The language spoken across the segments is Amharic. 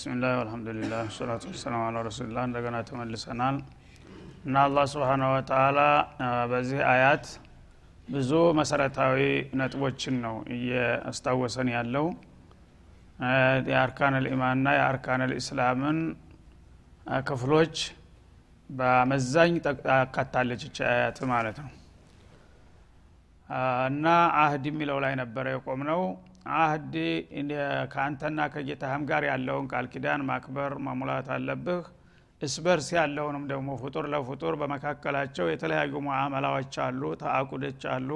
ቢስሚላህ አልሐምዱሊላህ ሰላቱ ወሰላም አላ ረሱሊላህ እንደገና ተመልሰናል እና አላህ ስብሓነ ወተአላ በዚህ አያት ብዙ መሰረታዊ ነጥቦችን ነው እያስታወሰን ያለው። የአርካን ልኢማንና የአርካን ልእስላምን ክፍሎች በአመዛኝ አካታለች ይቺ አያት ማለት ነው። እና አህድ የሚለው ላይ ነበረ የቆም ነው አህድ ከአንተና ከጌታህም ጋር ያለውን ቃል ኪዳን ማክበር ማሙላት አለብህ። እስበርስ ያለውንም ደግሞ ፍጡር ለፍጡር በመካከላቸው የተለያዩ ሙዓመላዎች አሉ ተአቁዶች አሉ።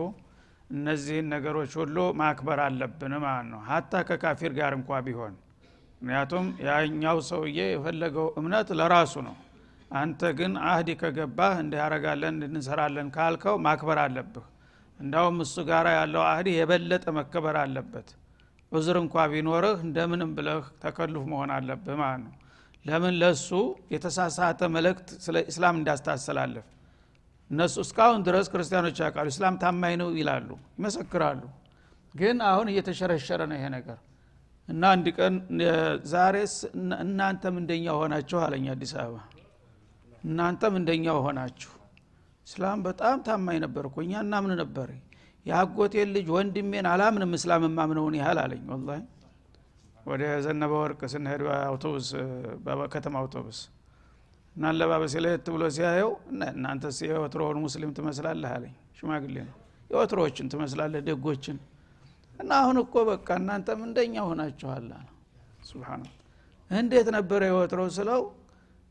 እነዚህን ነገሮች ሁሉ ማክበር አለብን ማለት ነው። ሀታ ከካፊር ጋር እንኳ ቢሆን። ምክንያቱም ያኛው ሰውዬ የፈለገው እምነት ለራሱ ነው። አንተ ግን አህዲ ከገባህ እንዲህ ያረጋለን እንሰራለን ካልከው ማክበር አለብህ እንዳውም እሱ ጋር ያለው አህዲ የበለጠ መከበር አለበት። ዑዝር እንኳ ቢኖርህ እንደምንም ብለህ ተከሉፍ መሆን አለብህ ማለት ነው። ለምን? ለሱ የተሳሳተ መልእክት ስለ እስላም እንዳስታሰላለፍ እነሱ እስካሁን ድረስ ክርስቲያኖች ያውቃሉ። እስላም ታማኝ ነው ይላሉ ይመሰክራሉ። ግን አሁን እየተሸረሸረ ነው ይሄ ነገር። እና አንድ ቀን ዛሬስ እናንተም እንደኛ ሆናችሁ አለኝ አዲስ አበባ። እናንተም እንደኛ ሆናችሁ እስላም በጣም ታማኝ ነበር እኮ። እኛ እናምን ነበር። የአጎቴን ልጅ ወንድሜን አላምንም እስላም ማምነውን ያህል አለኝ ወላ ወደ ዘነበ ወርቅ ስንሄድ አውቶቡስ ከተማ አውቶቡስ እና አለባበሴ ለየት ብሎ ሲያየው እናንተስ የወትሮውን ሙስሊም ትመስላለህ? አለኝ። ሽማግሌ ነው። የወትሮዎችን ትመስላለህ? ደጎችን? እና አሁን እኮ በቃ እናንተም እንደኛ ሆናችኋል ስብሓን እንዴት ነበረ የወትሮ ስለው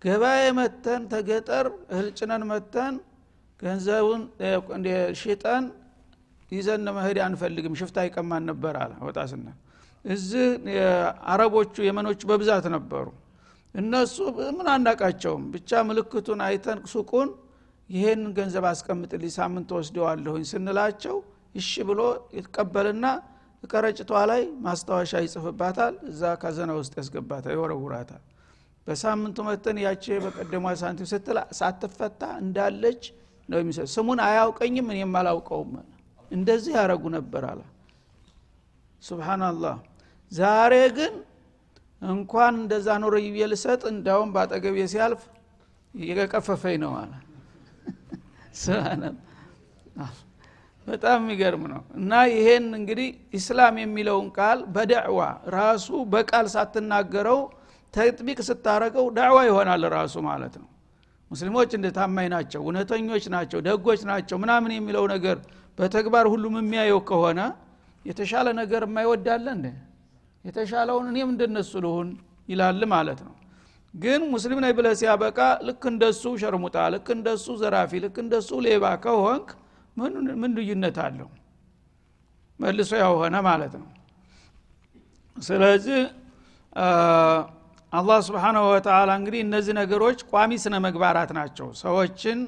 ገበያ መተን ተገጠር እህል ጭነን መተን ገንዘቡን ሽጠን ይዘን መሄድ አንፈልግም። ሽፍታ ይቀማን ነበር አለ ወጣ ስናል እዚህ አረቦቹ የመኖቹ በብዛት ነበሩ። እነሱ ምን አናቃቸውም። ብቻ ምልክቱን አይተን ሱቁን ይሄን ገንዘብ አስቀምጥልኝ ሳምንት ወስደዋለሁኝ ስንላቸው እሺ ብሎ ይቀበልና ቀረጭቷ ላይ ማስታወሻ ይጽፍባታል። እዛ ካዘና ውስጥ ያስገባታል ይወረውራታል። በሳምንቱ መተን ያቺ በቀደሟ ሳንቲም ስትል ሳትፈታ እንዳለች ነው የሚሰጥ። ስሙን አያውቀኝም እኔም አላውቀውም እንደዚህ ያረጉ ነበር አለ። ሱብሃናላህ ዛሬ ግን እንኳን እንደዛ ኖረ ይብዬ ልሰጥ እንዳውም በአጠገቤ ሲያልፍ እየቀፈፈኝ ነው አለ። በጣም የሚገርም ነው። እና ይሄን እንግዲህ ኢስላም የሚለውን ቃል በደዕዋ ራሱ በቃል ሳትናገረው ተጥቢቅ ስታረገው ዳዕዋ ይሆናል ራሱ ማለት ነው ሙስሊሞች እንደ ታማኝ ናቸው እውነተኞች ናቸው ደጎች ናቸው ምናምን የሚለው ነገር በተግባር ሁሉም የሚያየው ከሆነ የተሻለ ነገር የማይወዳለ እንደ የተሻለውን እኔም እንደነሱ ልሁን ይላል ማለት ነው። ግን ሙስሊም ነኝ ብለ ሲያበቃ ልክ እንደሱ ሸርሙጣ ልክ እንደሱ ዘራፊ ልክ እንደሱ ሌባ ከሆንክ ምን ልዩነት አለው? መልሶ ያው ሆነ ማለት ነው። ስለዚህ አላህ ስብሓናሁ ወተላ እንግዲህ እነዚህ ነገሮች ቋሚ ስነ መግባራት ናቸው። ሰዎችን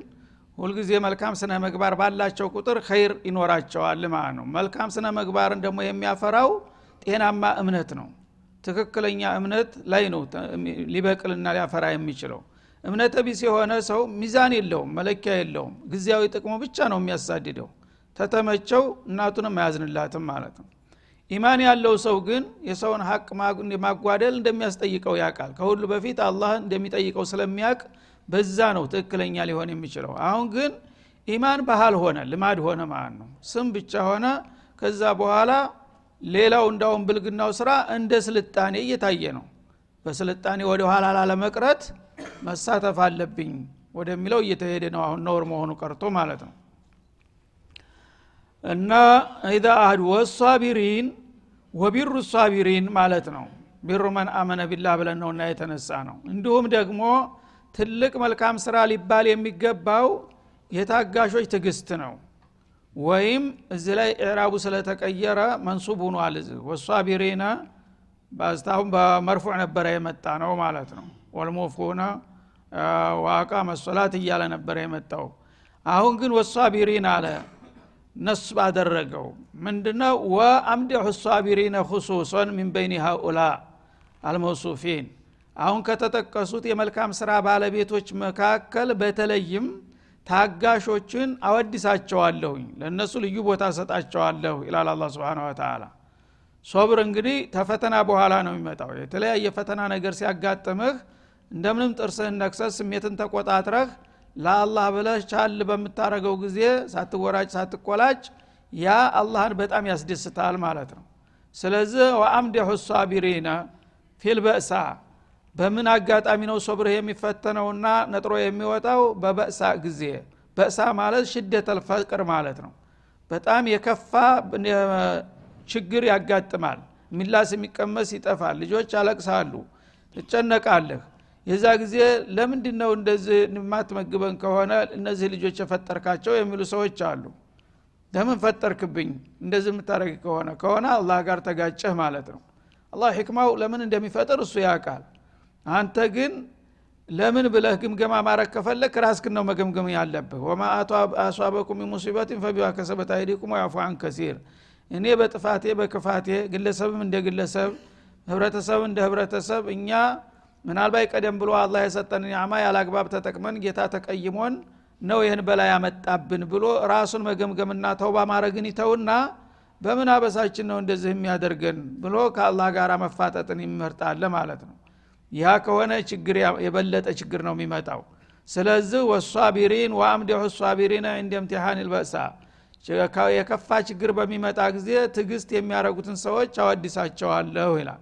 ሁልጊዜ መልካም ስነ መግባር ባላቸው ቁጥር ኸይር ይኖራቸዋል ማለት ነው። መልካም ስነ መግባርን ደግሞ የሚያፈራው ጤናማ እምነት ነው። ትክክለኛ እምነት ላይ ነው ሊበቅልና ሊያፈራ የሚችለው። እምነተ ቢስ የሆነ ሰው ሚዛን የለውም መለኪያ የለውም። ጊዜያዊ ጥቅሙ ብቻ ነው የሚያሳድደው። ተተመቸው እናቱንም አያዝንላትም ማለት ነው ኢማን ያለው ሰው ግን የሰውን ሀቅ ማጓደል እንደሚያስጠይቀው ያውቃል። ከሁሉ በፊት አላህ እንደሚጠይቀው ስለሚያውቅ በዛ ነው ትክክለኛ ሊሆን የሚችለው። አሁን ግን ኢማን ባህል ሆነ ልማድ ሆነ ማለት ነው። ስም ብቻ ሆነ ከዛ በኋላ ሌላው እንዳውም ብልግናው ስራ እንደ ስልጣኔ እየታየ ነው። በስልጣኔ ወደ ኋላ ላለመቅረት መሳተፍ አለብኝ ወደሚለው እየተሄደ ነው። አሁን ነውር መሆኑ ቀርቶ ማለት ነው እና ኢዛ አህድ ወሳቢሪን ወቢሩ ሳቢሪን ማለት ነው። ቢሩ መን አመነ ቢላህ ብለን ነውና የተነሳ ነው እንዲሁም ደግሞ ትልቅ መልካም ስራ ሊባል የሚገባው የታጋሾች ትግስት ነው። ወይም እዚ ላይ ኢዕራቡ ስለተቀየረ መንሱብ ሁኗል እዚ ወሳቢሪነ በስታሁን በመርፉዕ ነበረ የመጣ ነው ማለት ነው። ወልሙፉነ ዋቃ መሶላት እያለ ነበረ የመጣው። አሁን ግን ወሳቢሪን አለ ነሱ ባደረገው ምንድነው? ወአምዲሑ ሳቢሪነ ሁሱሶን ሚን በይኒ ሃኡላ አልመውሱፊን። አሁን ከተጠቀሱት የመልካም ስራ ባለቤቶች መካከል በተለይም ታጋሾችን አወድሳቸዋለሁኝ ለእነሱ ልዩ ቦታ ሰጣቸዋለሁ ይላል አላ ስብን ወተላ ሶብር እንግዲህ ተፈተና በኋላ ነው የሚመጣው። የተለያየ ፈተና ነገር ሲያጋጥምህ እንደምንም ጥርስህን ነክሰህ ስሜትን ተቆጣጥረህ ለአላህ ብለህ ቻል በምታረገው ጊዜ ሳትወራጭ ሳትቆላጭ ያ አላህን በጣም ያስደስታል ማለት ነው። ስለዚህ ወአምደሑ ሳቢሪነ ፊል በእሳ በምን አጋጣሚ ነው ሶብርህ የሚፈተነውና ነጥሮ የሚወጣው? በበእሳ ጊዜ። በእሳ ማለት ሽደት አልፈቅር ማለት ነው። በጣም የከፋ ችግር ያጋጥማል። ሚላስ የሚቀመስ ይጠፋል። ልጆች አለቅሳሉ ትጨነቃለህ የዛ ጊዜ ለምንድ ነው እንደዚህ የማትመግበን ከሆነ እነዚህ ልጆች የፈጠርካቸው የሚሉ ሰዎች አሉ። ለምን ፈጠርክብኝ? እንደዚህ የምታደረግ ከሆነ ከሆነ አላህ ጋር ተጋጨህ ማለት ነው። አላህ ሕክማው ለምን እንደሚፈጥር እሱ ያውቃል። አንተ ግን ለምን ብለህ ግምገማ ማድረግ ከፈለግ ራስክን ነው መገምገም ያለብህ። ወማ አሷበኩም ሙሲበትን ፈቢማ ከሰበት አይዲኩም ወያፉ ከሲር። እኔ በጥፋቴ በክፋቴ ግለሰብም እንደ ግለሰብ ህብረተሰብ እንደ ህብረተሰብ እኛ ምናልባት ቀደም ብሎ አላህ የሰጠን ኒዕማ ያላግባብ ተጠቅመን ጌታ ተቀይሞን ነው ይህን በላይ ያመጣብን ብሎ ራሱን መገምገምና ተውባ ማድረግን ይተውና በምን አበሳችን ነው እንደዚህ የሚያደርገን ብሎ ከአላህ ጋር መፋጠጥን ይመርጣል ማለት ነው። ያ ከሆነ ችግር የበለጠ ችግር ነው የሚመጣው። ስለዚህ والصابرين وأمدح الصابرين عند امتحان البأساء የከፋ ችግር በሚመጣ ጊዜ ትግስት የሚያደረጉትን ሰዎች አወዲሳቸዋለሁ ይላል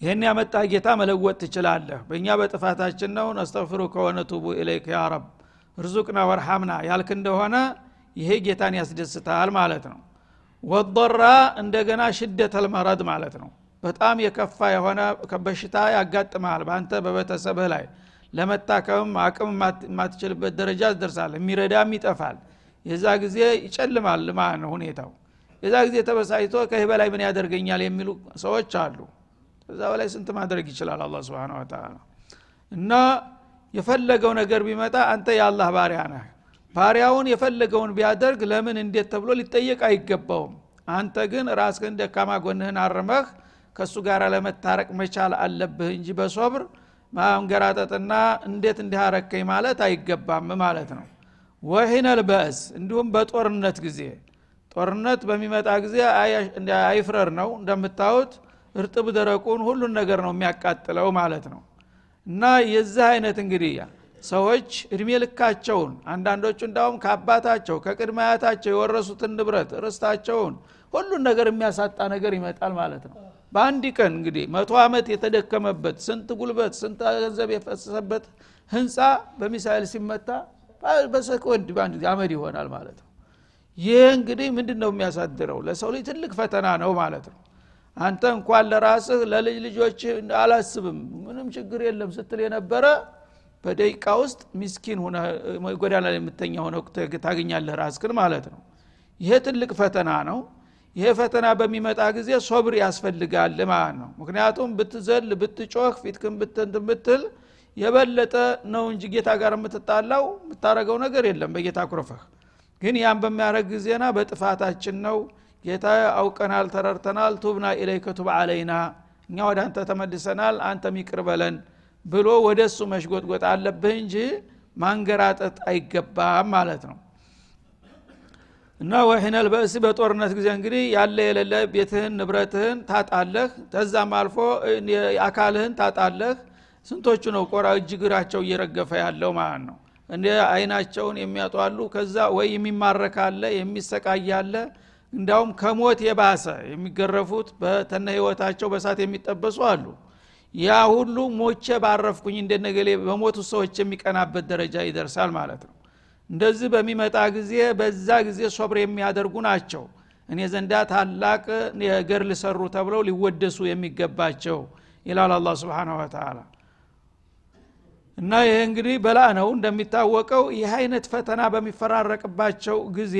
ይህን ያመጣ ጌታ መለወጥ ትችላለህ። በእኛ በጥፋታችን ነው። نستغفرك ونتوب إليك يا رب። ርዙቅና ወርሐምና ያልክ እንደሆነ ይሄ ጌታን ያስደስታል ማለት ነው። ወضራ እንደገና ሽደት አልመረድ ማለት ነው። በጣም የከፋ የሆነ በሽታ ያጋጥመሃል በአንተ በቤተሰብህ ላይ። ለመታከምም አቅም የማትችልበት ደረጃ ትደርሳል የሚረዳም ይጠፋል። የዛ ጊዜ ይጨልማል ነው ሁኔታው። የዛ ጊዜ ተበሳይቶ ከህ በላይ ምን ያደርገኛል? የሚሉ ሰዎች አሉ ከዛ በላይ ስንት ማድረግ ይችላል አላ ስብን ወተላ እና የፈለገው ነገር ቢመጣ አንተ የአላህ ባሪያ ነህ። ባሪያውን የፈለገውን ቢያደርግ ለምን እንዴት ተብሎ ሊጠየቅ አይገባውም። አንተ ግን ራስህን ደካማ ጎንህን አርመህ ከእሱ ጋር ለመታረቅ መቻል አለብህ እንጂ በሶብር ማንገራጠጥና እንዴት እንዲህ ማለት አይገባም ማለት ነው። ወሂነል በእስ እንዲሁም በጦርነት ጊዜ ጦርነት በሚመጣ ጊዜ አይፍረር ነው እንደምታዩት እርጥብ ደረቁን ሁሉን ነገር ነው የሚያቃጥለው ማለት ነው። እና የዚህ አይነት እንግዲህ ሰዎች እድሜ ልካቸውን አንዳንዶቹ እንዳውም ከአባታቸው ከቅድመ አያታቸው የወረሱትን ንብረት ርስታቸውን ሁሉን ነገር የሚያሳጣ ነገር ይመጣል ማለት ነው። በአንድ ቀን እንግዲህ መቶ ዓመት የተደከመበት ስንት ጉልበት ስንት ገንዘብ የፈሰሰበት ህንፃ በሚሳይል ሲመታ በሰኮንድ በአንድ አመድ ይሆናል ማለት ነው። ይህ እንግዲህ ምንድን ነው የሚያሳድረው? ለሰው ልጅ ትልቅ ፈተና ነው ማለት ነው አንተ እንኳን ለራስህ ለልጅ ልጆች አላስብም ምንም ችግር የለም ስትል የነበረ በደቂቃ ውስጥ ሚስኪን ጎዳና የምተኛ ሆነ ታገኛለህ ራስክን ማለት ነው። ይሄ ትልቅ ፈተና ነው። ይሄ ፈተና በሚመጣ ጊዜ ሶብር ያስፈልጋል ማለት ነው። ምክንያቱም ብትዘል ብትጮህ ፊትክን ብትንትን ብትል የበለጠ ነው እንጂ ጌታ ጋር የምትጣላው የምታረገው ነገር የለም በጌታ ኩረፈህ ግን ያን በሚያደረግ ጊዜና በጥፋታችን ነው ጌታ አውቀናል ተረርተናል ቱብና ኢለይከ ቱብ አለይና እኛ ወደ አንተ ተመልሰናል አንተ ሚቅር በለን ብሎ ወደ እሱ መሽጎጥጎጥ አለብህ እንጂ ማንገራጠጥ አይገባም ማለት ነው። እና ወሒነል በእስ በጦርነት ጊዜ እንግዲህ ያለ የሌለ ቤትህን ንብረትህን ታጣለህ ተዛም አልፎ አካልህን ታጣለህ። ስንቶቹ ነው ቆራ እጅግራቸው እየረገፈ ያለው ማለት ነው። እንደ አይናቸውን የሚያጧሉ ከዛ ወይ የሚማረካለ የሚሰቃያለ እንዳውም ከሞት የባሰ የሚገረፉት በተነ ህይወታቸው በሳት የሚጠበሱ አሉ። ያ ሁሉ ሞቼ ባረፍኩኝ እንደነገሌ በሞቱ ሰዎች የሚቀናበት ደረጃ ይደርሳል ማለት ነው። እንደዚህ በሚመጣ ጊዜ በዛ ጊዜ ሶብር የሚያደርጉ ናቸው። እኔ ዘንዳ ታላቅ ነገር ሊሰሩ ተብለው ሊወደሱ የሚገባቸው ይላል አላ ስብን ወተላ እና ይሄ እንግዲህ በላ ነው። እንደሚታወቀው ይህ አይነት ፈተና በሚፈራረቅባቸው ጊዜ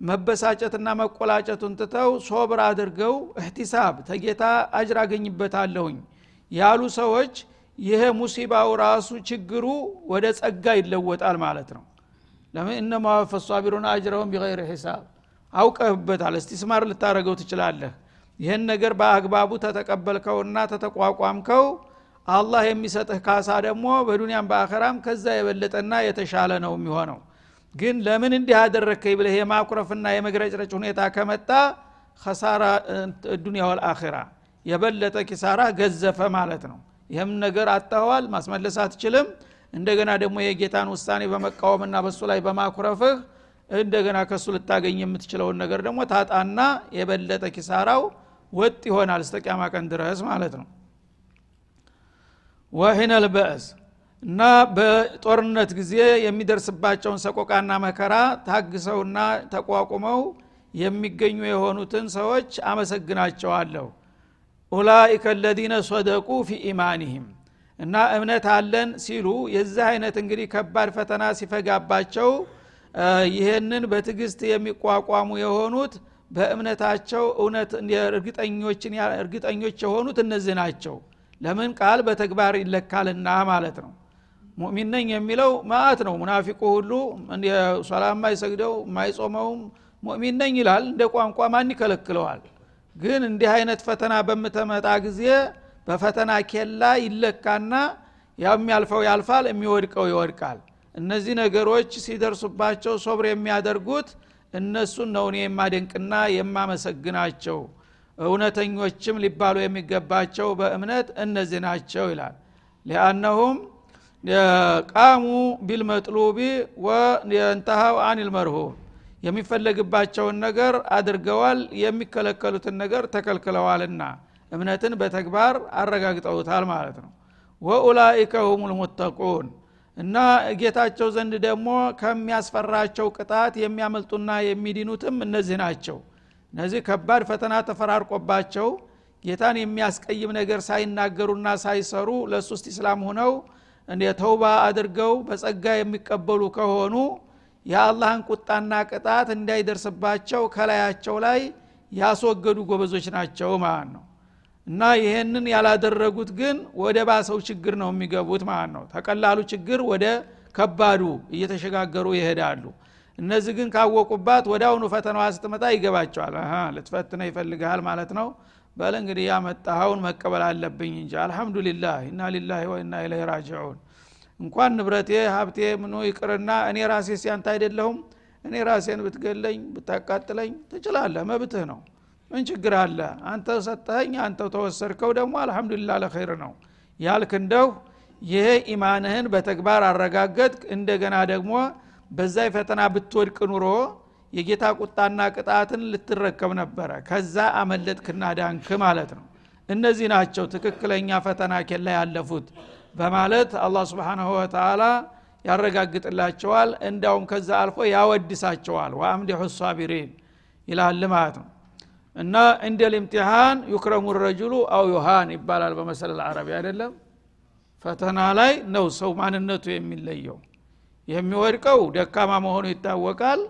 መበሳጨትና መቆላጨቱን ትተው ሶብር አድርገው እህቲሳብ ተጌታ አጅር አገኝበታለሁኝ ያሉ ሰዎች ይሄ ሙሲባው ራሱ ችግሩ ወደ ጸጋ ይለወጣል ማለት ነው። ለምን? እነማ ወፈ ሷቢሩን አጅረውን ቢገይር ሂሳብ አውቀህበታል። እስቲስማር ልታደረገው ትችላለህ። ይህን ነገር በአግባቡ ተተቀበልከውና ተተቋቋምከው አላህ የሚሰጥህ ካሳ ደግሞ በዱንያም በአኸራም ከዛ የበለጠና የተሻለ ነው የሚሆነው ግን ለምን እንዲህ አደረግከኝ ብለህ የማኩረፍና የመግረጭረጭ ሁኔታ ከመጣ ከሳራ ዱኒያ ወልአኺራ የበለጠ ኪሳራ ገዘፈ ማለት ነው። ይህም ነገር አጣዋል ማስመለስ አትችልም። እንደገና ደግሞ የጌታን ውሳኔ በመቃወምና በሱ ላይ በማኩረፍህ እንደገና ከሱ ልታገኝ የምትችለውን ነገር ደግሞ ታጣና የበለጠ ኪሳራው ወጥ ይሆናል እስተ ቀን ድረስ ማለት ነው። ወሂነል በእስ እና በጦርነት ጊዜ የሚደርስባቸውን ሰቆቃና መከራ ታግሰውና ተቋቁመው የሚገኙ የሆኑትን ሰዎች አመሰግናቸዋለሁ። ኡላይከ ለዚነ ሶደቁ ፊ ኢማኒህም እና እምነት አለን ሲሉ የዚህ አይነት እንግዲህ ከባድ ፈተና ሲፈጋባቸው ይህንን በትዕግስት የሚቋቋሙ የሆኑት በእምነታቸው እውነት እርግጠኞች የሆኑት እነዚህ ናቸው። ለምን? ቃል በተግባር ይለካልና ማለት ነው ሙእሚን ነኝ የሚለው ማአት ነው። ሙናፊቁ ሁሉ ሶላ የማይሰግደው የማይጾመውም ሙእሚን ነኝ ይላል። እንደ ቋንቋ ማን ይከለክለዋል? ግን እንዲህ አይነት ፈተና በምተመጣ ጊዜ በፈተና ኬላ ይለካና የሚያልፈው ያልፋል የሚወድቀው ይወድቃል። እነዚህ ነገሮች ሲደርሱባቸው ሶብር የሚያደርጉት እነሱን ነው እኔ የማደንቅና የማመሰግናቸው። እውነተኞችም ሊባሉ የሚገባቸው በእምነት እነዚህ ናቸው ይላል። ሊአነሁም ቃሙ ቢልመጥሉቢ ወንተሃው አኒል መርሁም የሚፈለግባቸውን ነገር አድርገዋል የሚከለከሉትን ነገር ተከልክለዋልና እምነትን በተግባር አረጋግጠውታል ማለት ነው። ወኡላይከ ሁም ልሙተቁን እና ጌታቸው ዘንድ ደግሞ ከሚያስፈራቸው ቅጣት የሚያመልጡና የሚድኑትም እነዚህ ናቸው። እነዚህ ከባድ ፈተና ተፈራርቆባቸው ጌታን የሚያስቀይም ነገር ሳይናገሩና ሳይሰሩ ለእሱ ውስጥ ኢስላም ሁነው ተውባ አድርገው በጸጋ የሚቀበሉ ከሆኑ የአላህን ቁጣና ቅጣት እንዳይደርስባቸው ከላያቸው ላይ ያስወገዱ ጎበዞች ናቸው ማለት ነው። እና ይሄንን ያላደረጉት ግን ወደ ባሰው ችግር ነው የሚገቡት ማለት ነው። ተቀላሉ ችግር ወደ ከባዱ እየተሸጋገሩ ይሄዳሉ። እነዚህ ግን ካወቁባት ወደ አሁኑ ፈተናዋ ስትመጣ ይገባቸዋል። ልትፈትነ ይፈልግሃል ማለት ነው በል እንግዲህ ያመጣኸውን መቀበል አለብኝ እንጂ አልሐምዱሊላህ ኢና ሊላህ ወኢና ኢለህ ራጅዑን። እንኳን ንብረቴ ሀብቴ ምኑ ይቅርና እኔ ራሴ ሲያንተ አይደለሁም። እኔ ራሴን ብትገለኝ ብታቃጥለኝ ትችላለህ መብትህ ነው። ምን ችግር አለ? አንተ ሰጠኸኝ አንተው ተወሰድከው ደግሞ አልሐምዱሊላ ለኸይር ነው። ያልክ እንደው ይሄ ኢማንህን በተግባር አረጋገጥ እንደገና ደግሞ በዛይ ፈተና ብትወድቅ ኑሮ የጌታ ቁጣና ቅጣትን ልትረከብ ነበረ። ከዛ አመለጥክና ዳንክ ማለት ነው። እነዚህ ናቸው ትክክለኛ ፈተና ኬላ ያለፉት በማለት አላህ ስብሓናሁ ወተላ ያረጋግጥላቸዋል። እንዳውም ከዛ አልፎ ያወድሳቸዋል። ወአምዲሑ ሳቢሪን ይላል ማለት ነው። እና እንደ ልምቲሃን ዩክረሙ ረጅሉ አው ዩሃን ይባላል በመሰለ አረቢ አይደለም። ፈተና ላይ ነው ሰው ማንነቱ የሚለየው የሚወድቀው ደካማ መሆኑ ይታወቃል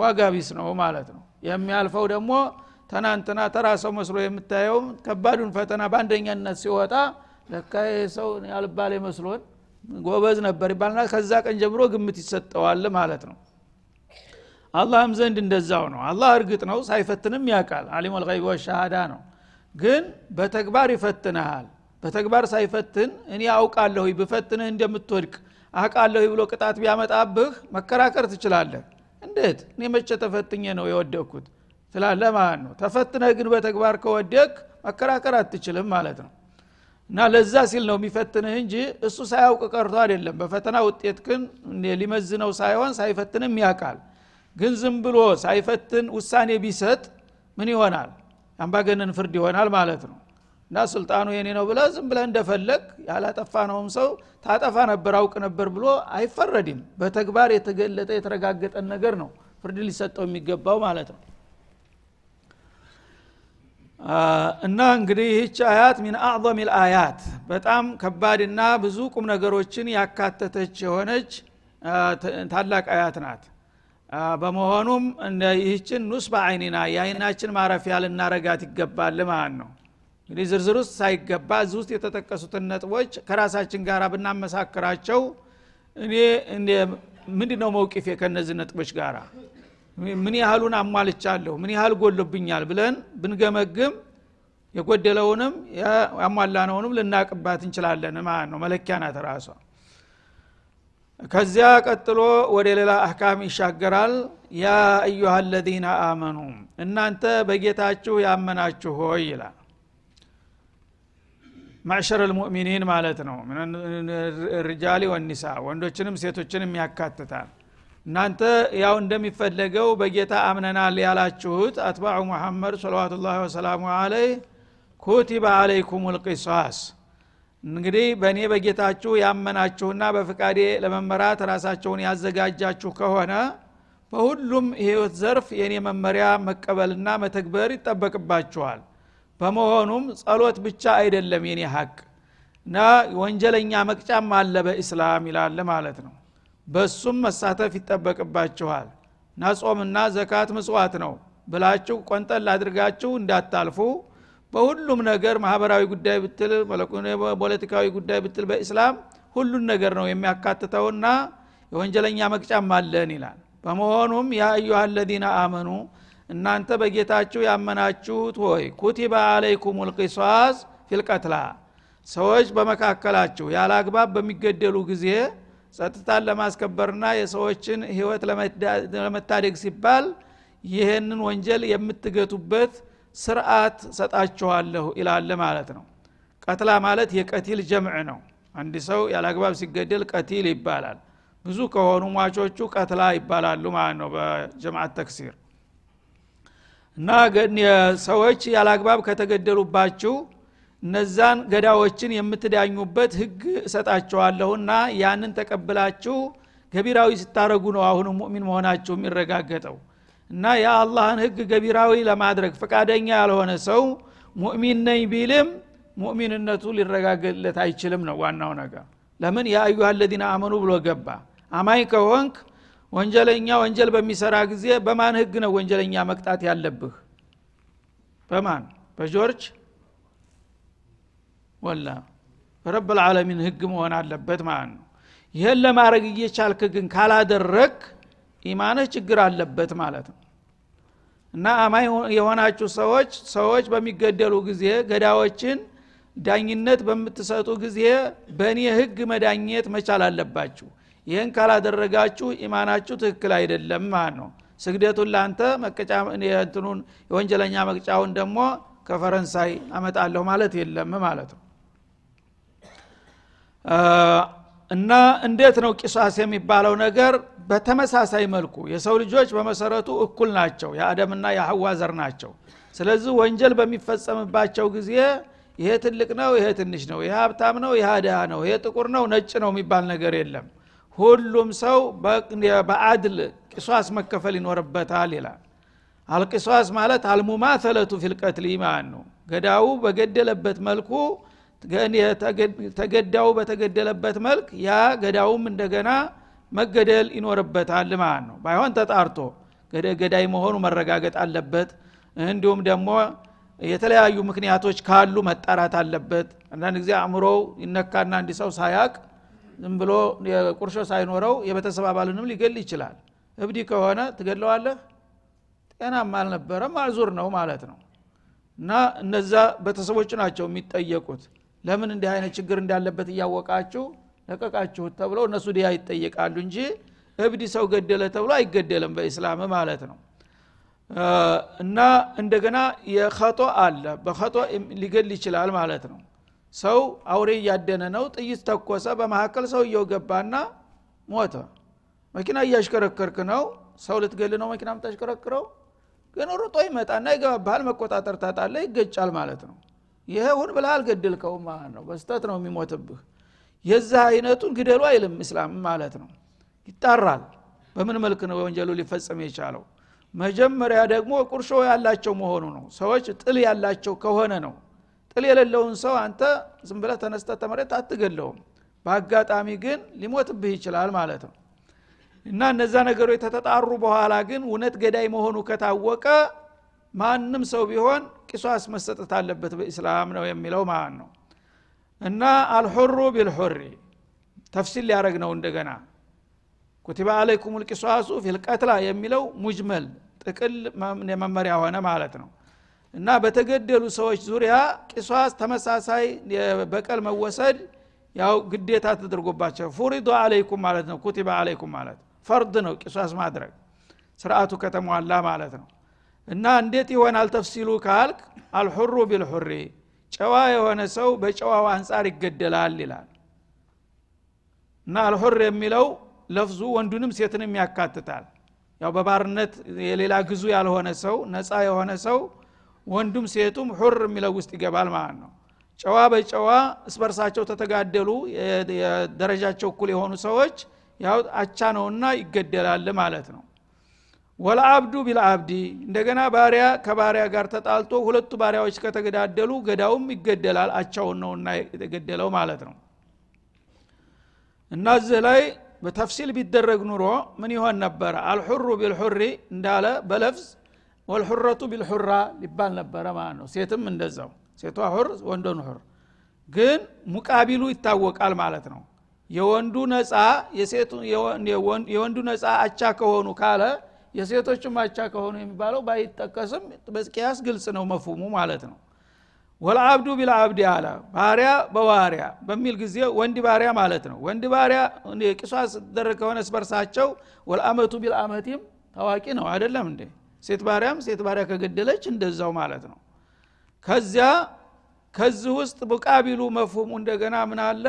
ዋጋ ቢስ ነው ማለት ነው። የሚያልፈው ደግሞ ትናንትና ተራ ሰው መስሎ የምታየውም ከባዱን ፈተና በአንደኛነት ሲወጣ ለካ ሰው ያልባል መስሎን ጎበዝ ነበር ይባልና ከዛ ቀን ጀምሮ ግምት ይሰጠዋል ማለት ነው። አላህም ዘንድ እንደዛው ነው። አላህ እርግጥ ነው ሳይፈትንም ያውቃል። አሊም ልይብ ወሻሃዳ ነው። ግን በተግባር ይፈትንሃል። በተግባር ሳይፈትን እኔ አውቃለሁ ብፈትንህ እንደምትወድቅ አውቃለሁ ብሎ ቅጣት ቢያመጣብህ መከራከር ትችላለህ። እንዴት? እኔ መቼ ተፈትኜ ነው የወደቅኩት? ትላለ ማለት ነው። ተፈትነህ ግን በተግባር ከወደቅ መከራከር አትችልም ማለት ነው። እና ለዛ ሲል ነው የሚፈትንህ እንጂ እሱ ሳያውቅ ቀርቶ አይደለም። በፈተና ውጤት ግን ሊመዝነው ሳይሆን ሳይፈትንም ያውቃል። ግን ዝም ብሎ ሳይፈትን ውሳኔ ቢሰጥ ምን ይሆናል? አምባገነን ፍርድ ይሆናል ማለት ነው እና ስልጣኑ የኔ ነው ብለ ዝም ብለ እንደፈለግ ያላጠፋ ነውም ሰው ታጠፋ ነበር አውቅ ነበር ብሎ አይፈረድም። በተግባር የተገለጠ የተረጋገጠን ነገር ነው ፍርድ ሊሰጠው የሚገባው ማለት ነው። እና እንግዲህ ይህች አያት ሚን አዕظም ልአያት በጣም ከባድና ብዙ ቁም ነገሮችን ያካተተች የሆነች ታላቅ አያት ናት። በመሆኑም ይህችን ኑስ በአይኒና የአይናችን ማረፊያ ልናረጋት ይገባል ማለት ነው እንግዲህ ዝርዝር ውስጥ ሳይገባ እዚህ ውስጥ የተጠቀሱትን ነጥቦች ከራሳችን ጋር ብናመሳክራቸው እኔ ምንድ ነው መውቂፌ ከነዚህ ነጥቦች ጋር ምን ያህሉን አሟልቻለሁ? ምን ያህል ጎሎብኛል? ብለን ብንገመግም የጎደለውንም ያሟላነውንም ልናቅባት እንችላለን ማለት ነው። መለኪያ ናት ራሷ። ከዚያ ቀጥሎ ወደ ሌላ አህካም ይሻገራል። ያ አዩሃ አመኑ እናንተ በጌታችሁ ያመናችሁ ሆይ ይላል ማዕሸር ልሙእሚኒን ማለት ነው። ርጃሊ ወኒሳ ወንዶችንም ሴቶችንም ያካትታል። እናንተ ያው እንደሚፈለገው በጌታ አምነናል ያላችሁት አትባዑ ሙሐመድ ሰለዋቱ ላህ ወሰላሙ አለይህ ኩቲበ አለይኩም ልቂሳስ እንግዲህ በእኔ በጌታችሁ ያመናችሁና በፍቃዴ ለመመራት ራሳቸውን ያዘጋጃችሁ ከሆነ በሁሉም ህይወት ዘርፍ የእኔ መመሪያ መቀበልና መተግበር ይጠበቅባችኋል በመሆኑም ጸሎት ብቻ አይደለም የኔ ሀቅ እና ወንጀለኛ መቅጫም አለ በእስላም ይላል ማለት ነው። በሱም መሳተፍ ይጠበቅባችኋል። እና ጾምና ዘካት ምጽዋት ነው ብላችሁ ቆንጠል አድርጋችሁ እንዳታልፉ። በሁሉም ነገር ማህበራዊ ጉዳይ ብትል ፖለቲካዊ ጉዳይ ብትል በእስላም ሁሉን ነገር ነው የሚያካትተውና የወንጀለኛ መቅጫም አለን ይላል። በመሆኑም ያ አዩሃ አለዚነ አመኑ እናንተ በጌታችሁ ያመናችሁት ሆይ ኩቲበ አለይኩም ልቂሷስ ፊልቀትላ ሰዎች በመካከላችሁ ያለ አግባብ በሚገደሉ ጊዜ ጸጥታን ለማስከበርና የሰዎችን ህይወት ለመታደግ ሲባል ይህንን ወንጀል የምትገቱበት ስርዓት ሰጣችኋለሁ ይላል ማለት ነው። ቀትላ ማለት የቀቲል ጀምዕ ነው። አንድ ሰው ያለአግባብ ሲገደል ቀቲል ይባላል። ብዙ ከሆኑ ሟቾቹ ቀትላ ይባላሉ ማለት ነው በጀማዓት ተክሲር እና ሰዎች ያለአግባብ ከተገደሉባችሁ እነዛን ገዳዎችን የምትዳኙበት ህግ እሰጣቸዋለሁና ያንን ተቀብላችሁ ገቢራዊ ስታረጉ ነው አሁን ሙእሚን መሆናችሁ የሚረጋገጠው። እና የአላህን ህግ ገቢራዊ ለማድረግ ፈቃደኛ ያልሆነ ሰው ሙእሚን ነኝ ቢልም ሙእሚንነቱ ሊረጋገጥለት አይችልም ነው ዋናው ነገር። ለምን? የአዩሃ አለዚነ አመኑ ብሎ ገባ። አማኝ ከሆንክ ወንጀለኛ ወንጀል በሚሰራ ጊዜ በማን ህግ ነው ወንጀለኛ መቅጣት ያለብህ? በማን? በጆርጅ ወላ። በረብ ልዓለሚን ህግ መሆን አለበት ማለት ነው። ይህን ለማድረግ እየቻልክ ግን ካላደረግ ኢማንህ ችግር አለበት ማለት ነው። እና አማኝ የሆናችሁ ሰዎች ሰዎች በሚገደሉ ጊዜ ገዳዎችን ዳኝነት በምትሰጡ ጊዜ በእኔ ህግ መዳኘት መቻል አለባችሁ ይህን ካላደረጋችሁ ኢማናችሁ ትክክል አይደለም ማለት ነው። ስግደቱን ለአንተ መቀጫትኑን የወንጀለኛ መቅጫውን ደግሞ ከፈረንሳይ አመጣለሁ ማለት የለም ማለት ነው። እና እንዴት ነው ቂሷስ የሚባለው ነገር? በተመሳሳይ መልኩ የሰው ልጆች በመሰረቱ እኩል ናቸው። የአደምና የሐዋ ዘር ናቸው። ስለዚህ ወንጀል በሚፈጸምባቸው ጊዜ ይሄ ትልቅ ነው ይሄ ትንሽ ነው ይሄ ሀብታም ነው ይሄ ድሃ ነው ይሄ ጥቁር ነው ነጭ ነው የሚባል ነገር የለም ሁሉም ሰው በአድል ቂሷስ መከፈል ይኖርበታል ይላል። አልቂሷስ ማለት አልሙማተለቱ ፊልቀትል ማለት ነው። ገዳው በገደለበት መልኩ ተገዳው በተገደለበት መልክ ያ ገዳውም እንደገና መገደል ይኖርበታል ማለት ነው። ባይሆን ተጣርቶ ገዳይ መሆኑ መረጋገጥ አለበት። እንዲሁም ደግሞ የተለያዩ ምክንያቶች ካሉ መጣራት አለበት። አንዳንድ ጊዜ አእምሮው ይነካና እንዲ ሰው ሳያቅ ዝም ብሎ ቁርሾ ሳይኖረው የቤተሰብ አባልንም ሊገል ይችላል። እብዲ ከሆነ ትገለዋለህ ጤናማ አልነበረም ማዕዙር ነው ማለት ነው። እና እነዛ ቤተሰቦች ናቸው የሚጠየቁት። ለምን እንዲህ አይነት ችግር እንዳለበት እያወቃችሁ ለቀቃችሁት ተብለው እነሱ ዲያ ይጠየቃሉ እንጂ እብዲ ሰው ገደለ ተብሎ አይገደልም በኢስላም ማለት ነው። እና እንደገና የኸጦ አለ። በኸጦ ሊገል ይችላል ማለት ነው ሰው አውሬ እያደነ ነው ጥይት ተኮሰ በመካከል ሰውየው ገባና ሞተ። መኪና እያሽከረከርክ ነው ሰው ልትገል ነው መኪና ምታሽከረክረው ግን ሩጦ ይመጣና ይገባብሃል መቆጣጠር ታጣለ ይገጫል ማለት ነው። ይሄ ሁን ብለህ አልገድልከውም ማለት ነው። በስተት ነው የሚሞትብህ። የዚህ አይነቱን ግደሉ አይልም እስላም ማለት ነው። ይጣራል። በምን መልክ ነው ወንጀሉ ሊፈጸም የቻለው? መጀመሪያ ደግሞ ቁርሾ ያላቸው መሆኑ ነው። ሰዎች ጥል ያላቸው ከሆነ ነው ጥል የሌለውን ሰው አንተ ዝም ብለህ ተነስተ ተመሬት አትገለውም። በአጋጣሚ ግን ሊሞትብህ ይችላል ማለት ነው። እና እነዛ ነገሮች ከተጣሩ በኋላ ግን እውነት ገዳይ መሆኑ ከታወቀ ማንም ሰው ቢሆን ቂሷስ መሰጠት አለበት በኢስላም ነው የሚለው ማለት ነው። እና አልሑሩ ቢልሑሪ ተፍሲል ሊያደረግ ነው እንደገና። ኩቲባ አለይኩም ልቂሷሱ ፊልቀትላ የሚለው ሙጅመል ጥቅል መመሪያ ሆነ ማለት ነው እና በተገደሉ ሰዎች ዙሪያ ቂሷስ ተመሳሳይ በቀል መወሰድ ያው ግዴታ ተደርጎባቸው ፉሪዶ አለይኩም ማለት ነው ኩቲባ አለይኩም ማለት ፈርድ ነው ቂሷስ ማድረግ ስርአቱ ከተሟላ ማለት ነው። እና እንዴት ይሆናል ተፍሲሉ ካልክ አልሑሩ ቢልሑሪ ጨዋ የሆነ ሰው በጨዋው አንጻር ይገደላል ይላል። እና አልሑር የሚለው ለፍዙ ወንዱንም ሴትንም ያካትታል። ያው በባርነት የሌላ ግዙ ያልሆነ ሰው ነፃ የሆነ ሰው ወንዱም ሴቱም ሑር የሚለው ውስጥ ይገባል ማለት ነው። ጨዋ በጨዋ እስበርሳቸው ተተጋደሉ። የደረጃቸው እኩል የሆኑ ሰዎች ያው አቻ ነውና ይገደላል ማለት ነው። ወለአብዱ ቢልአብዲ እንደገና ባሪያ ከባሪያ ጋር ተጣልቶ ሁለቱ ባሪያዎች ከተገዳደሉ ገዳውም ይገደላል አቻውን ነውና የተገደለው ማለት ነው። እና እዚህ ላይ በተፍሲል ቢደረግ ኑሮ ምን ይሆን ነበረ አልሑሩ ቢልሑሪ እንዳለ በለፍዝ ወልሑረቱ ቢልሑራ ሊባል ነበረ ማለት ነው። ሴትም እንደዛው። ሴቷ ሁር ወንዶን ሁር። ግን ሙቃቢሉ ይታወቃል ማለት ነው። የወንዱ ነፃ የወንዱ ነፃ አቻ ከሆኑ ካለ የሴቶችም አቻ ከሆኑ የሚባለው ባይጠቀስም በቅያስ ግልጽ ነው መፉሙ ማለት ነው። ወልአብዱ ቢልአብድ አለ። ባሪያ በባሪያ በሚል ጊዜ ወንድ ባሪያ ማለት ነው። ወንድ ባሪያ ቂሷስ ደረግ ከሆነ ስበርሳቸው ወልአመቱ ቢልአመቲም ታዋቂ ነው አይደለም እንዴ ሴት ባሪያም ሴት ባሪያ ከገደለች እንደዛው ማለት ነው። ከዚያ ከዚህ ውስጥ ሙቃቢሉ መፍሁሙ እንደገና ምን አለ?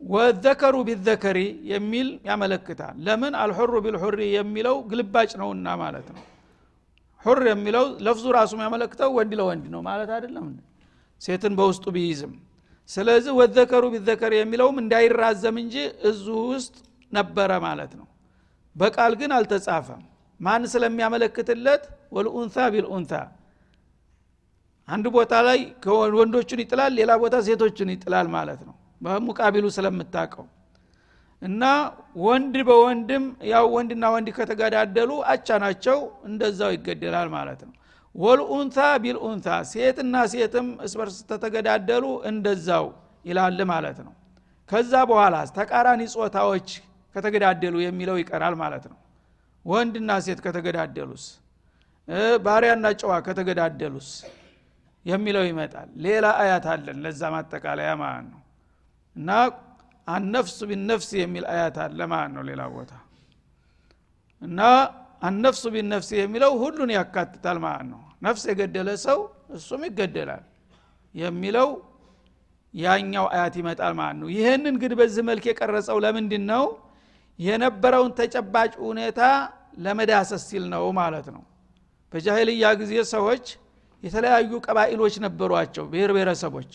والذكر بالذكر የሚል ያመለክታል። ለምን? الحر بالحر የሚለው ግልባጭ ነውና ማለት ነው። حر የሚለው ለፍዙ ራሱ የሚያመለክተው ወንድ ለወንድ ነው ማለት አይደለም ሴትን በውስጡ ቢይዝም። ስለዚህ والذكر بالذكر የሚለውም እንዳይራዘም እንጂ እዚሁ ውስጥ ነበረ ማለት ነው። በቃል ግን አልተጻፈም ማን ስለሚያመለክትለት? والأنثى بالأنثى አንድ ቦታ ላይ ወንዶቹን ይጥላል ሌላ ቦታ ሴቶችን ይጥላል ማለት ነው። በሙቃቢሉ ስለምታቀው እና ወንድ በወንድም ያው ወንድና ወንድ ከተገዳደሉ አቻ ናቸው እንደዛው ይገደላል ማለት ነው። ወልኡንታ ቢልኡንታ ሴትና ሴትም እስበርስ ተተገዳደሉ እንደዛው ይላል ማለት ነው። ከዛ በኋላ ተቃራኒ ጾታዎች ከተገዳደሉ የሚለው ይቀራል ማለት ነው ወንድና ሴት ከተገዳደሉስ? ባሪያና ጨዋ ከተገዳደሉስ? የሚለው ይመጣል። ሌላ አያት አለን። ለዛ ማጠቃለያ ማለት ነው። እና አነፍስ ቢነፍስ የሚል አያት አለ ማለት ነው ሌላ ቦታ። እና አነፍሱ ቢነፍስ የሚለው ሁሉን ያካትታል ማለት ነው። ነፍስ የገደለ ሰው እሱም ይገደላል የሚለው ያኛው አያት ይመጣል ማለት ነው። ይህንን ግን በዚህ መልክ የቀረጸው ለምንድን ነው የነበረውን ተጨባጭ ሁኔታ ለመዳሰስ ሲል ነው ማለት ነው። በጃሂልያ ጊዜ ሰዎች የተለያዩ ቀባኢሎች ነበሯቸው ብሔር ብሔረሰቦች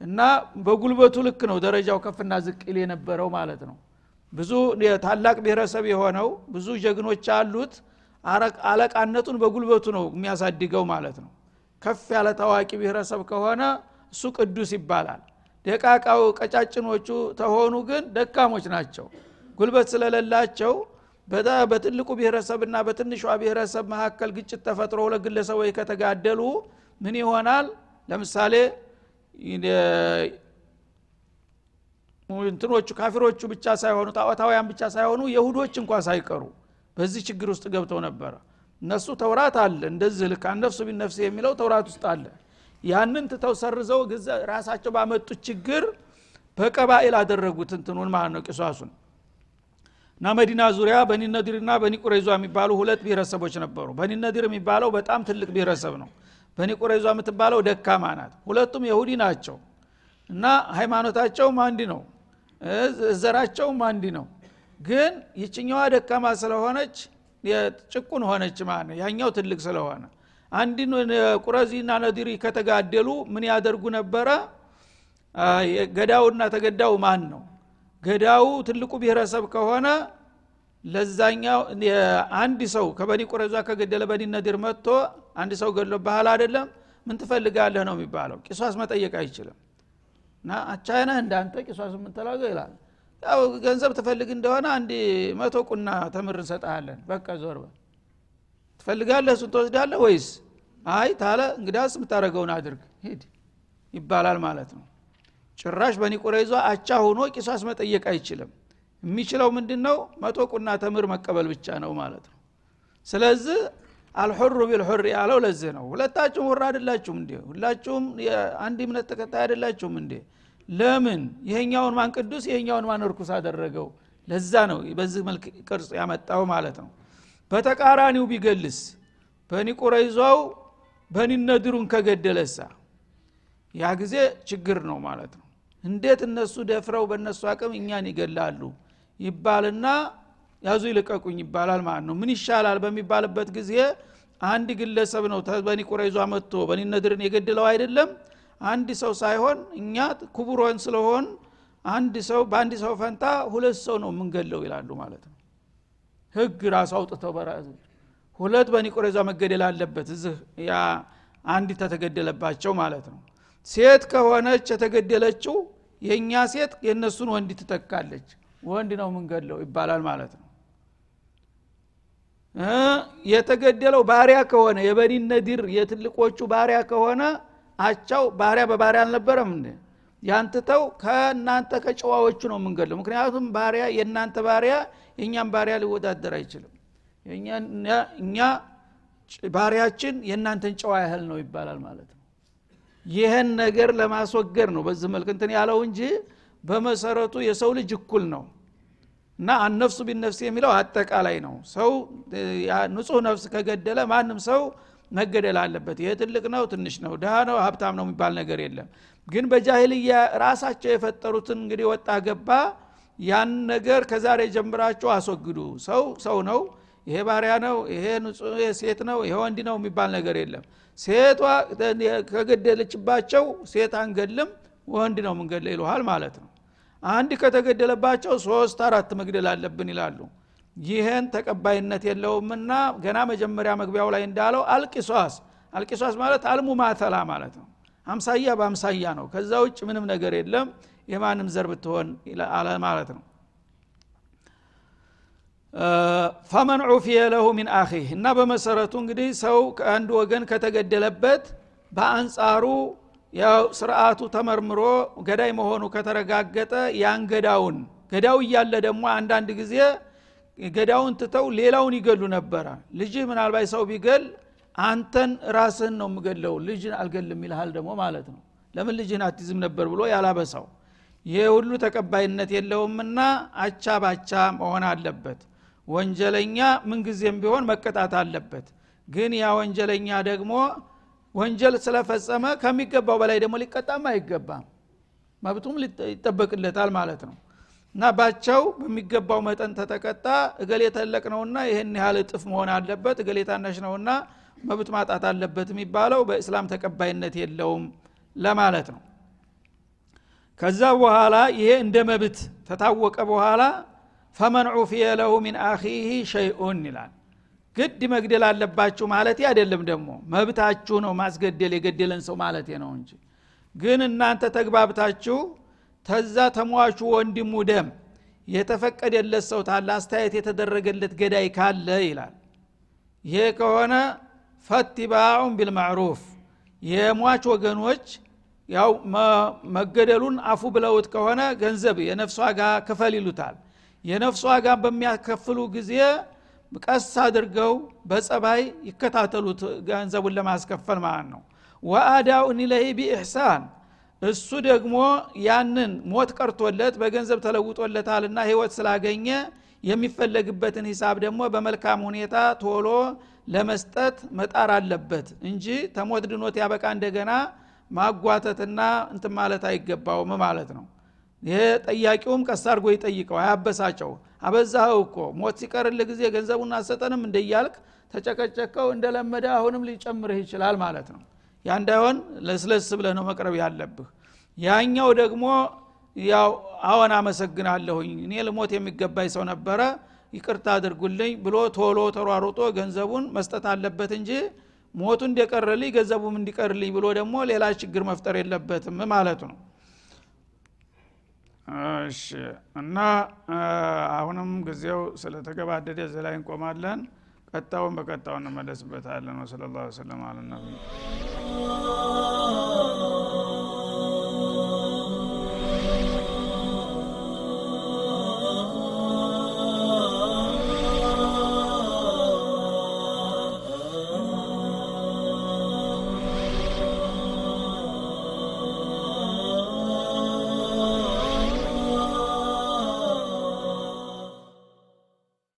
እና በጉልበቱ ልክ ነው ደረጃው ከፍና ዝቅ ይል የነበረው ማለት ነው። ብዙ ታላቅ ብሔረሰብ የሆነው ብዙ ጀግኖች አሉት። አለቃነቱን በጉልበቱ ነው የሚያሳድገው ማለት ነው። ከፍ ያለ ታዋቂ ብሔረሰብ ከሆነ እሱ ቅዱስ ይባላል። ደቃቃው ቀጫጭኖቹ ተሆኑ ግን ደካሞች ናቸው ጉልበት ስለሌላቸው በትልቁ ብሔረሰብና በትንሿ ብሔረሰብ መካከል ግጭት ተፈጥሮ ሁለት ግለሰቦች ከተጋደሉ ምን ይሆናል? ለምሳሌ እንትኖቹ ካፊሮቹ ብቻ ሳይሆኑ ጣዖታውያን ብቻ ሳይሆኑ የሁዶች እንኳ ሳይቀሩ በዚህ ችግር ውስጥ ገብተው ነበረ። እነሱ ተውራት አለ። እንደዚህ ልክ አነፍሱ ቢነፍስ የሚለው ተውራት ውስጥ አለ። ያንን ትተው ሰርዘው ራሳቸው ባመጡት ችግር በቀባኤል አደረጉት እንትኑን ማለት ነው ቂሷሱን እና መዲና ዙሪያ በኒ ነዲርና በኒ ቁረይዟ የሚባሉ ሁለት ብሔረሰቦች ነበሩ። በኒ ነዲር የሚባለው በጣም ትልቅ ብሔረሰብ ነው። በኒ ቁረይዟ የምትባለው ደካማ ናት። ሁለቱም የሁዲ ናቸው። እና ሃይማኖታቸውም አንድ ነው። ዘራቸውም አንድ ነው። ግን ይችኛዋ ደካማ ስለሆነች ጭቁን ሆነች ማለት ያኛው ትልቅ ስለሆነ። አንድን ቁረዚና ነዲሪ ከተጋደሉ ምን ያደርጉ ነበረ? ገዳውና ተገዳው ማን ነው ገዳው ትልቁ ብሔረሰብ ከሆነ ለዛኛው አንድ ሰው ከበኒ ቁረዛ ከገደለ በኒ ነዲር መጥቶ አንድ ሰው ገድሎ ባህል አይደለም? ምን ትፈልጋለህ ነው የሚባለው። ቂሷስ መጠየቅ አይችልም። እና አቻይነህ እንዳንተ ቂሷስ የምንተላገው ይላል ያው ገንዘብ ትፈልግ እንደሆነ አንድ መቶ ቁና ተምር እንሰጠሃለን በቃ ዞር በል። ትፈልጋለህ? እሱን ትወስዳለህ ወይስ? አይ ታለ እንግዳስ የምታደረገውን አድርግ። ሂድ። ይባላል ማለት ነው ጭራሽ በኒ ቁረይዟ አቻ ሆኖ ቂሷስ መጠየቅ አይችልም። የሚችለው ምንድን ነው መቶ ቁና ተምር መቀበል ብቻ ነው ማለት ነው። ስለዚህ አልሑሩ ቢልሑር ያለው ለዚህ ነው። ሁለታችሁም ሁር አይደላችሁም እንዴ? ሁላችሁም አንድ እምነት ተከታይ አይደላችሁም እንዴ? ለምን? ይሄኛውን ማን ቅዱስ? ይሄኛውን ማን እርኩስ አደረገው? ለዛ ነው በዚህ መልክ ቅርጽ ያመጣው ማለት ነው። በተቃራኒው ቢገልስ? በኒ ቁረይዟው ከገደለሳ? ያ ጊዜ ችግር ነው ማለት ነው እንዴት እነሱ ደፍረው በእነሱ አቅም እኛን ይገላሉ? ይባልና ያዙ ይልቀቁኝ ይባላል ማለት ነው። ምን ይሻላል በሚባልበት ጊዜ አንድ ግለሰብ ነው በኒ ቁረይዟ መጥቶ በኒ ነድርን የገደለው አይደለም። አንድ ሰው ሳይሆን እኛ ክቡሮን ስለሆን አንድ ሰው በአንድ ሰው ፈንታ ሁለት ሰው ነው የምንገለው ይላሉ ማለት ነው። ህግ ራሱ አውጥተው በራሱ ሁለት በኒ ቁረይዟ መገደል አለበት እዚህ ያ አንድ ተተገደለባቸው ማለት ነው። ሴት ከሆነች የተገደለችው የእኛ ሴት የእነሱን ወንድ ትተካለች። ወንድ ነው ምንገድለው ይባላል ማለት ነው። የተገደለው ባሪያ ከሆነ የበኒ ነዲር የትልቆቹ ባሪያ ከሆነ አቻው ባሪያ በባሪያ አልነበረም እንደ ያንትተው ከእናንተ ከጨዋዎቹ ነው የምንገድለው። ምክንያቱም ባሪያ የእናንተ ባሪያ የእኛም ባሪያ ሊወዳደር አይችልም። እኛ ባሪያችን የእናንተን ጨዋ ያህል ነው ይባላል ማለት ነው ይህን ነገር ለማስወገድ ነው በዚህ መልክ እንትን ያለው እንጂ በመሰረቱ የሰው ልጅ እኩል ነው። እና አነፍሱ ቢነፍስ የሚለው አጠቃላይ ነው። ሰው ንጹህ ነፍስ ከገደለ ማንም ሰው መገደል አለበት። ይሄ ትልቅ ነው ትንሽ ነው ድሃ ነው ሀብታም ነው የሚባል ነገር የለም። ግን በጃሂልያ ራሳቸው የፈጠሩትን እንግዲህ ወጣ ገባ ያን ነገር ከዛሬ ጀምራችሁ አስወግዱ። ሰው ሰው ነው ይሄ ባሪያ ነው ይሄ ሴት ነው ይሄ ወንድ ነው የሚባል ነገር የለም ሴቷ ከገደለችባቸው ሴት አንገድልም ወንድ ነው ምንገድለ ይልሃል ማለት ነው። አንድ ከተገደለባቸው ሶስት አራት መግደል አለብን ይላሉ። ይህን ተቀባይነት የለውምና ገና መጀመሪያ መግቢያው ላይ እንዳለው አልቂሷስ። አልቂሷስ ማለት አልሙ ማተላ ማለት ነው። አምሳያ በአምሳያ ነው። ከዛ ውጭ ምንም ነገር የለም። የማንም ዘር ብትሆን አለ ማለት ነው ፈመን ዑፊየ ለሁ ሚን አኺህ። እና በመሰረቱ እንግዲህ ሰው ከአንድ ወገን ከተገደለበት በአንጻሩ ያው ስርአቱ ተመርምሮ ገዳይ መሆኑ ከተረጋገጠ ያን ገዳውን ገዳው እያለ ደግሞ አንዳንድ ጊዜ ገዳውን ትተው ሌላውን ይገሉ ነበረ። ልጅህ ምናልባት ሰው ቢገል አንተን ራስህን ነው የምገለው ልጅን አልገልም ይልሃል ደግሞ ማለት ነው። ለምን ልጅህን አትይዝም ነበር ብሎ ያላበሳው። ይሄ ሁሉ ተቀባይነት የለውምና አቻ ባቻ መሆን አለበት ወንጀለኛ ምንጊዜም ቢሆን መቀጣት አለበት። ግን ያ ወንጀለኛ ደግሞ ወንጀል ስለፈጸመ ከሚገባው በላይ ደግሞ ሊቀጣም አይገባም። መብቱም ይጠበቅለታል ማለት ነው። እና ባቸው በሚገባው መጠን ተተቀጣ እገሌ ተለቅ ነውና ይህን ያህል እጥፍ መሆን አለበት እገሌ ታናሽ ነውና መብት ማጣት አለበት የሚባለው በእስላም ተቀባይነት የለውም ለማለት ነው። ከዛ በኋላ ይሄ እንደ መብት ተታወቀ በኋላ ፈመን ዑፊየ ለሁ ሚን አኺህ ሸይኡን ይላል። ግድ መግደል አለባችሁ ማለት አይደለም ደግሞ። መብታችሁ ነው ማስገደል የገደለን ሰው ማለት ነው እንጂ። ግን እናንተ ተግባብታችሁ ተዛ ተሟቹ ወንድሙ ደም የተፈቀደለት ሰው ታለ አስተያየት የተደረገለት ገዳይ ካለ ይላል። ይሄ ከሆነ ፈትባዑን ቢልማዕሩፍ የሟች ወገኖች ያው መገደሉን አፉ ብለውት ከሆነ ገንዘብ የነፍስ ዋጋ ክፈል ይሉታል የነፍስ ዋጋ በሚያከፍሉ ጊዜ ቀስ አድርገው በጸባይ ይከታተሉት ገንዘቡን ለማስከፈል ማለት ነው። ወአዳኡን ኢለይህ ቢኢሕሳን እሱ ደግሞ ያንን ሞት ቀርቶለት በገንዘብ ተለውጦለታልና ህይወት ስላገኘ የሚፈለግበትን ሂሳብ ደግሞ በመልካም ሁኔታ ቶሎ ለመስጠት መጣር አለበት እንጂ ተሞት ድኖት ያበቃ እንደገና ማጓተትና እንትን ማለት አይገባውም ማለት ነው ይሄ ጠያቂውም ቀስ አድርጎ ይጠይቀው አያበሳጨው። አበዛኸው እኮ ሞት ሲቀርል ጊዜ ገንዘቡን አሰጠንም እንደያልክ ተጨቀጨቀው እንደለመደ አሁንም ሊጨምርህ ይችላል ማለት ነው። ያ እንዳይሆን ለስለስ ብለህ ነው መቅረብ ያለብህ። ያኛው ደግሞ ያው አዎን አመሰግናለሁኝ እኔ ልሞት የሚገባኝ ሰው ነበረ ይቅርታ አድርጉልኝ ብሎ ቶሎ ተሯሩጦ ገንዘቡን መስጠት አለበት እንጂ ሞቱ እንደቀረልኝ ገንዘቡም እንዲቀርልኝ ብሎ ደግሞ ሌላ ችግር መፍጠር የለበትም ማለቱ ነው እሺ። እና አሁንም ጊዜው ስለተገባደደ እዚህ ላይ እንቆማለን። ቀጣውን በቀጣው እንመለስበታለን። ወሰለ ላሁ ሰለም አለ ነቢይ